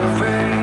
disarray,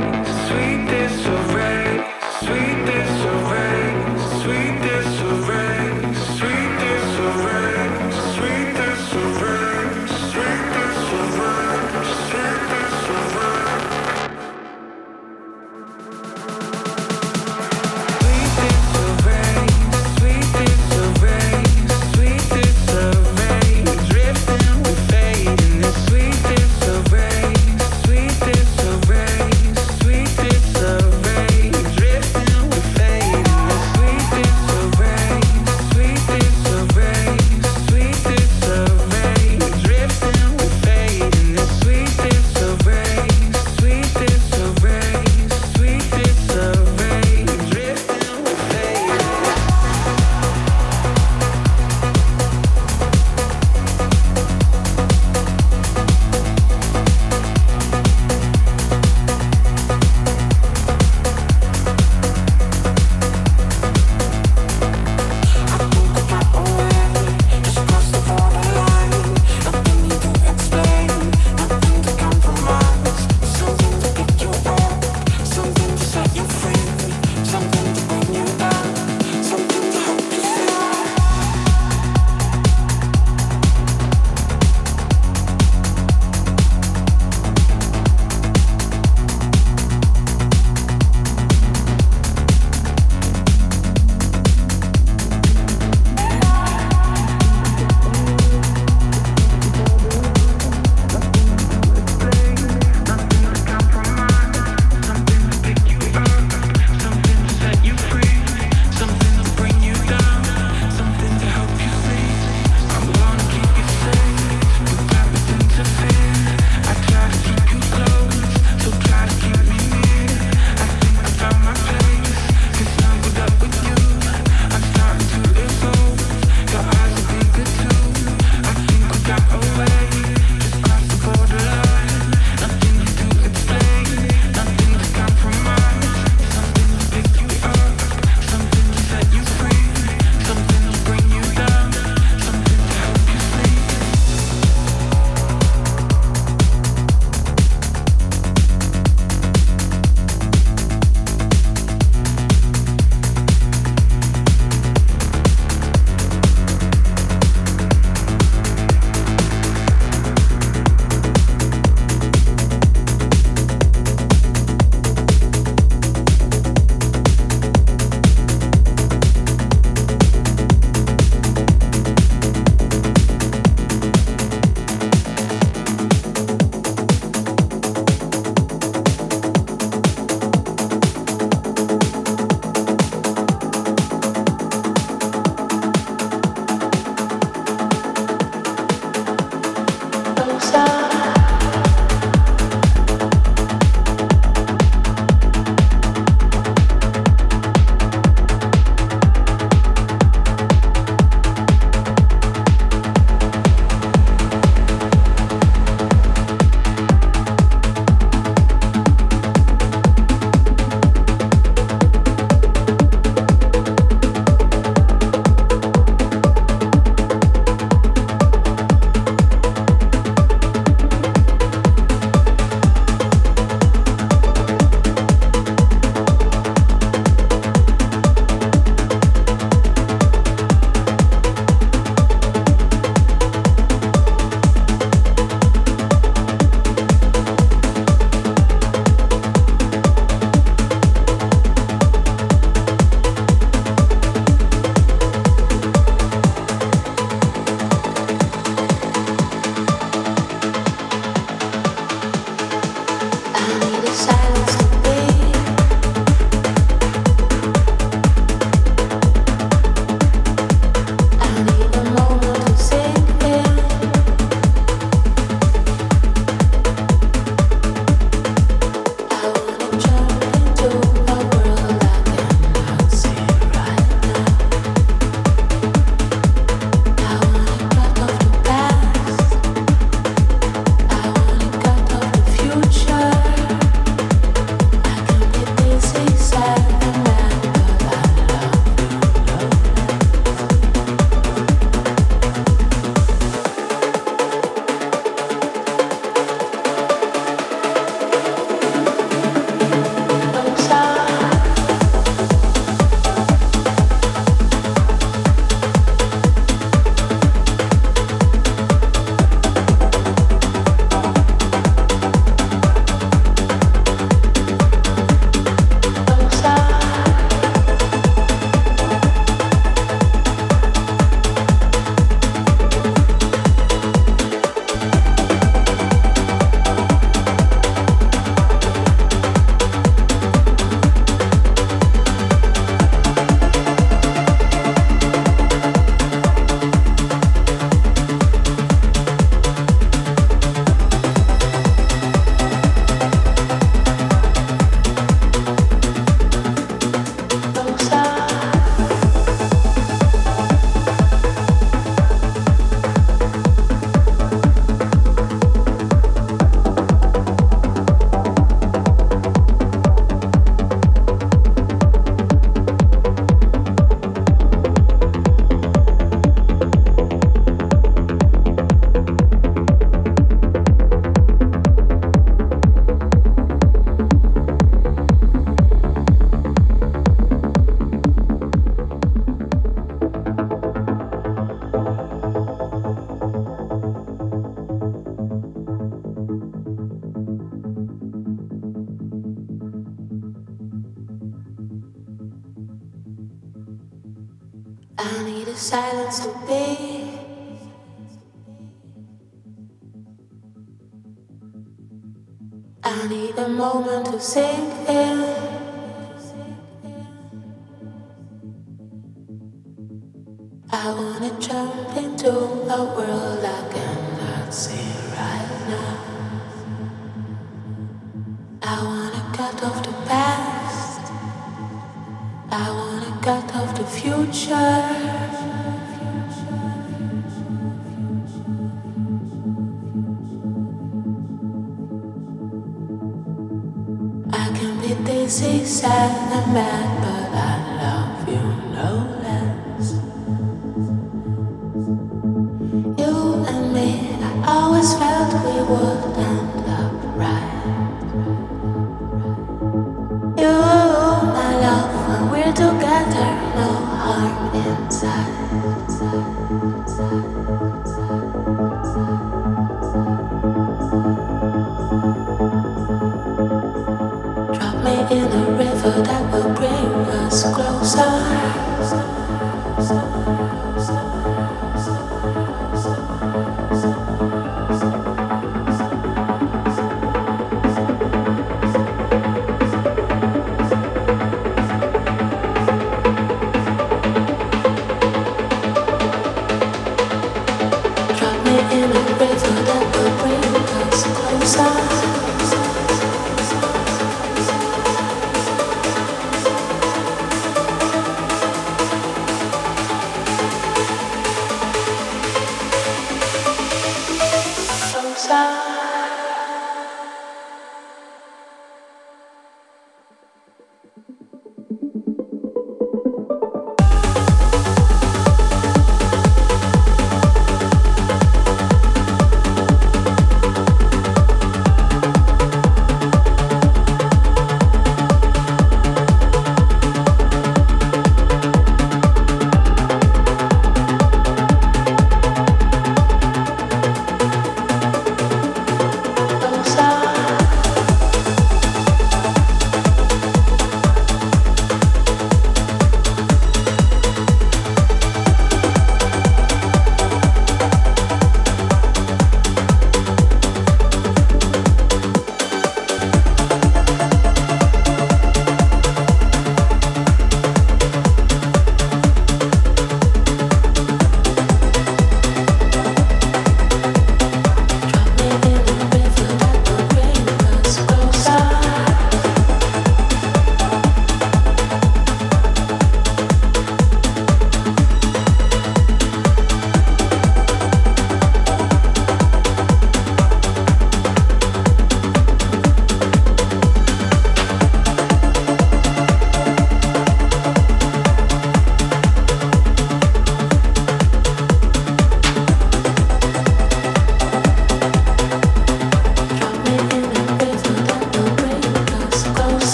felt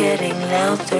getting louder,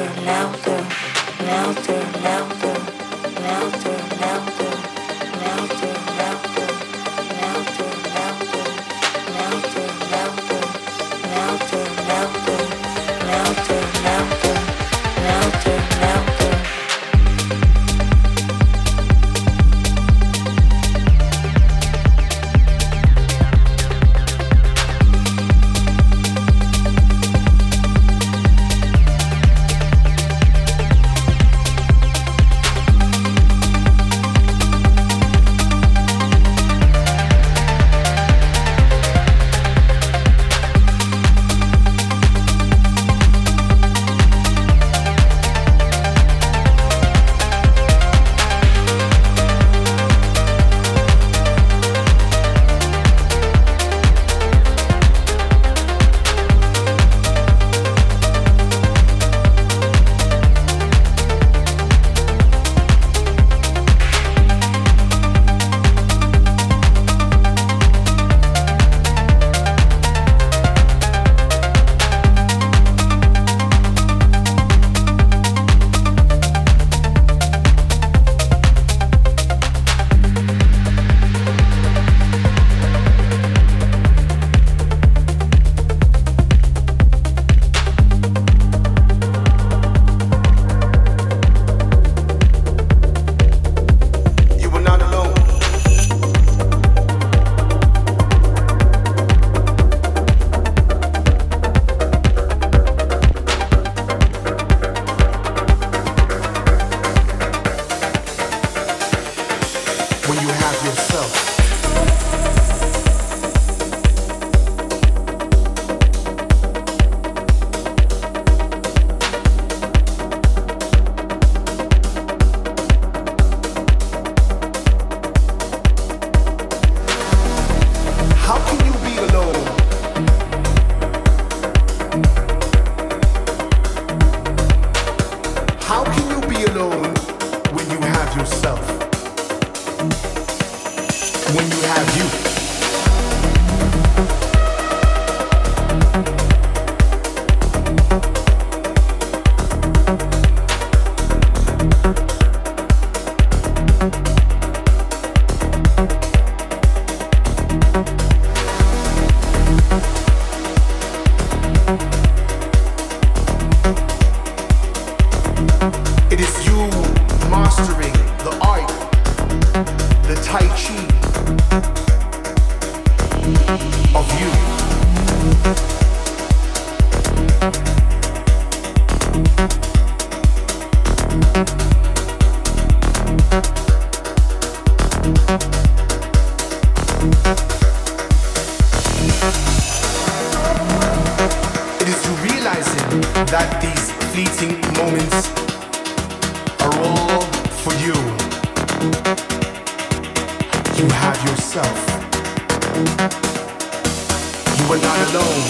Are not alone.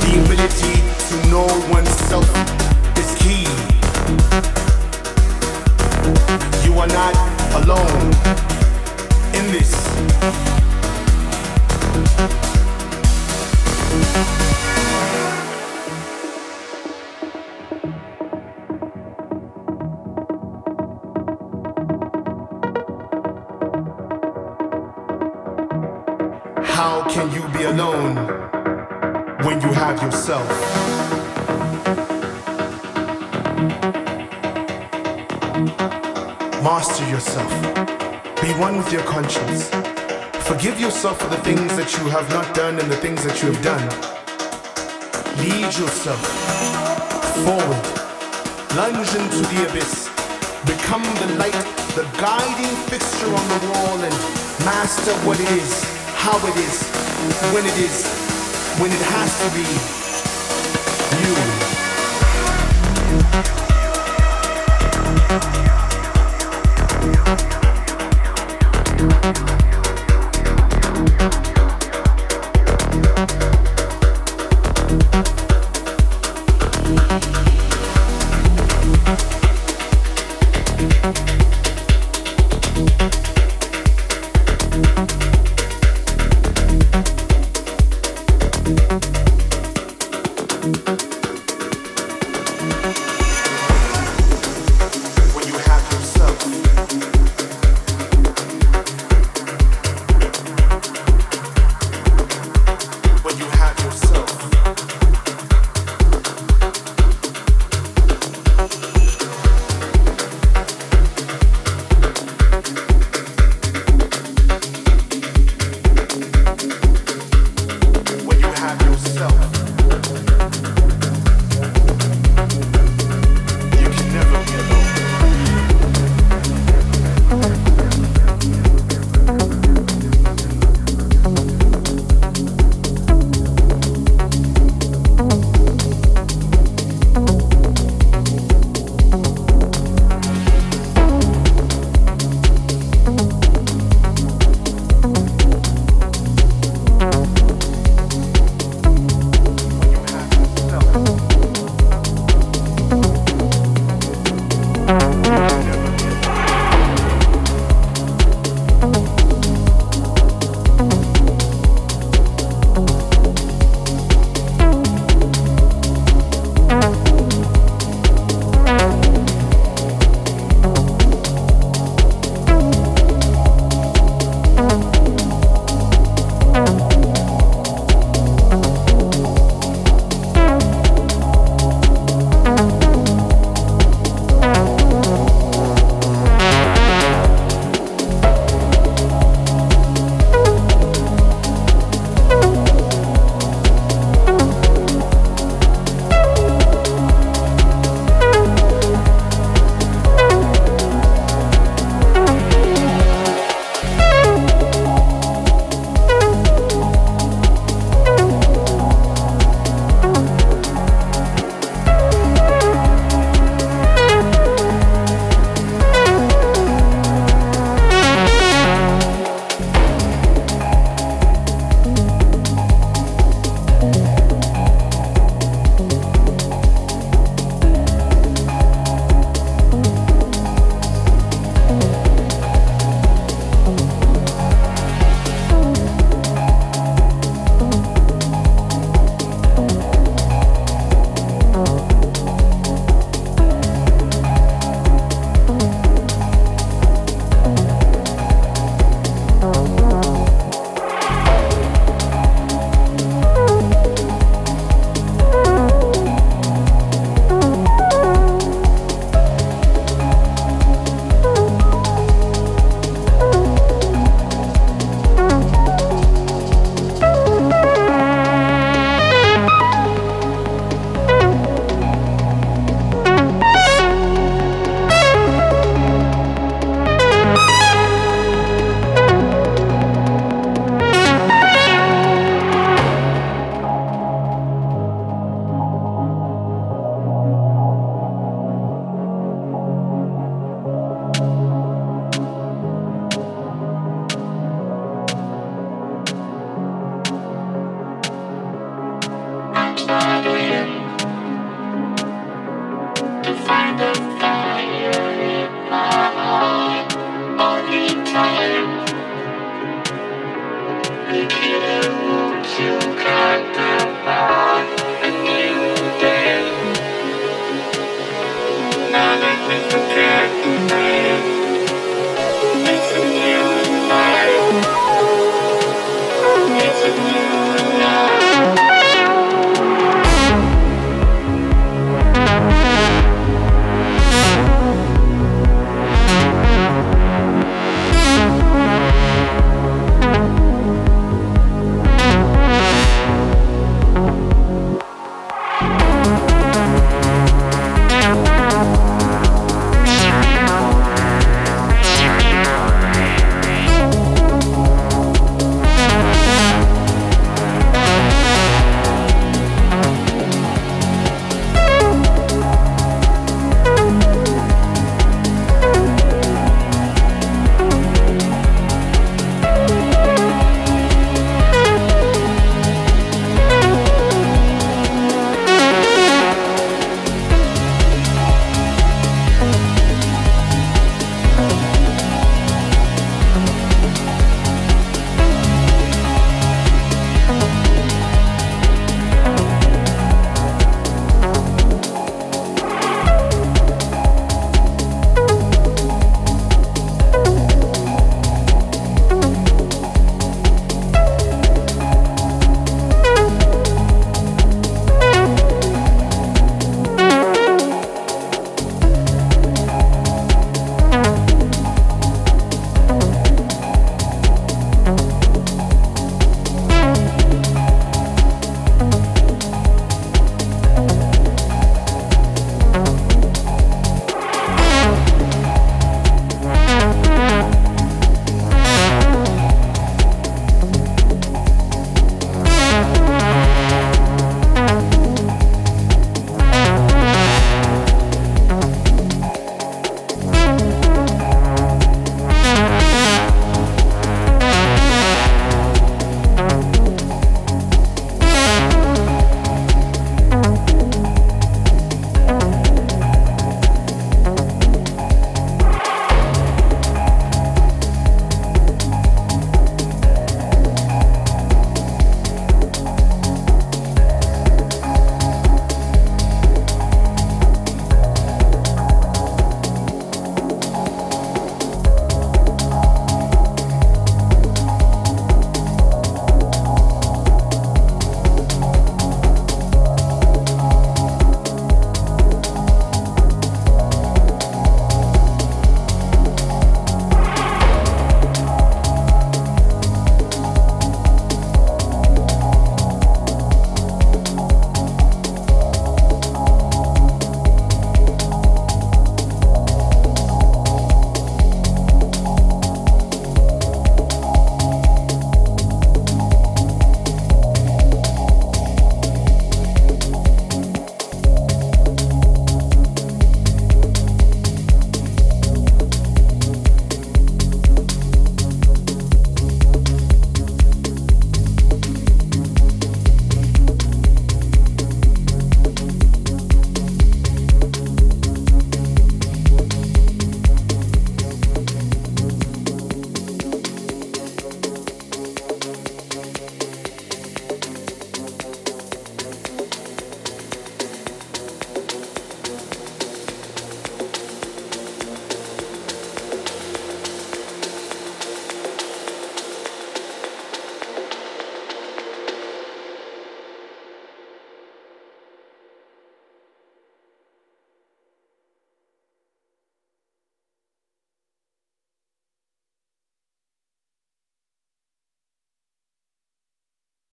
The ability to know oneself is key. You are not alone in this. Master yourself. Be one with your conscience. Forgive yourself for the things that you have not done and the things that you have done. Lead yourself forward. Lunge into the abyss. Become the light, the guiding fixture on the wall and master what is, how it is, when it is, when it has to be.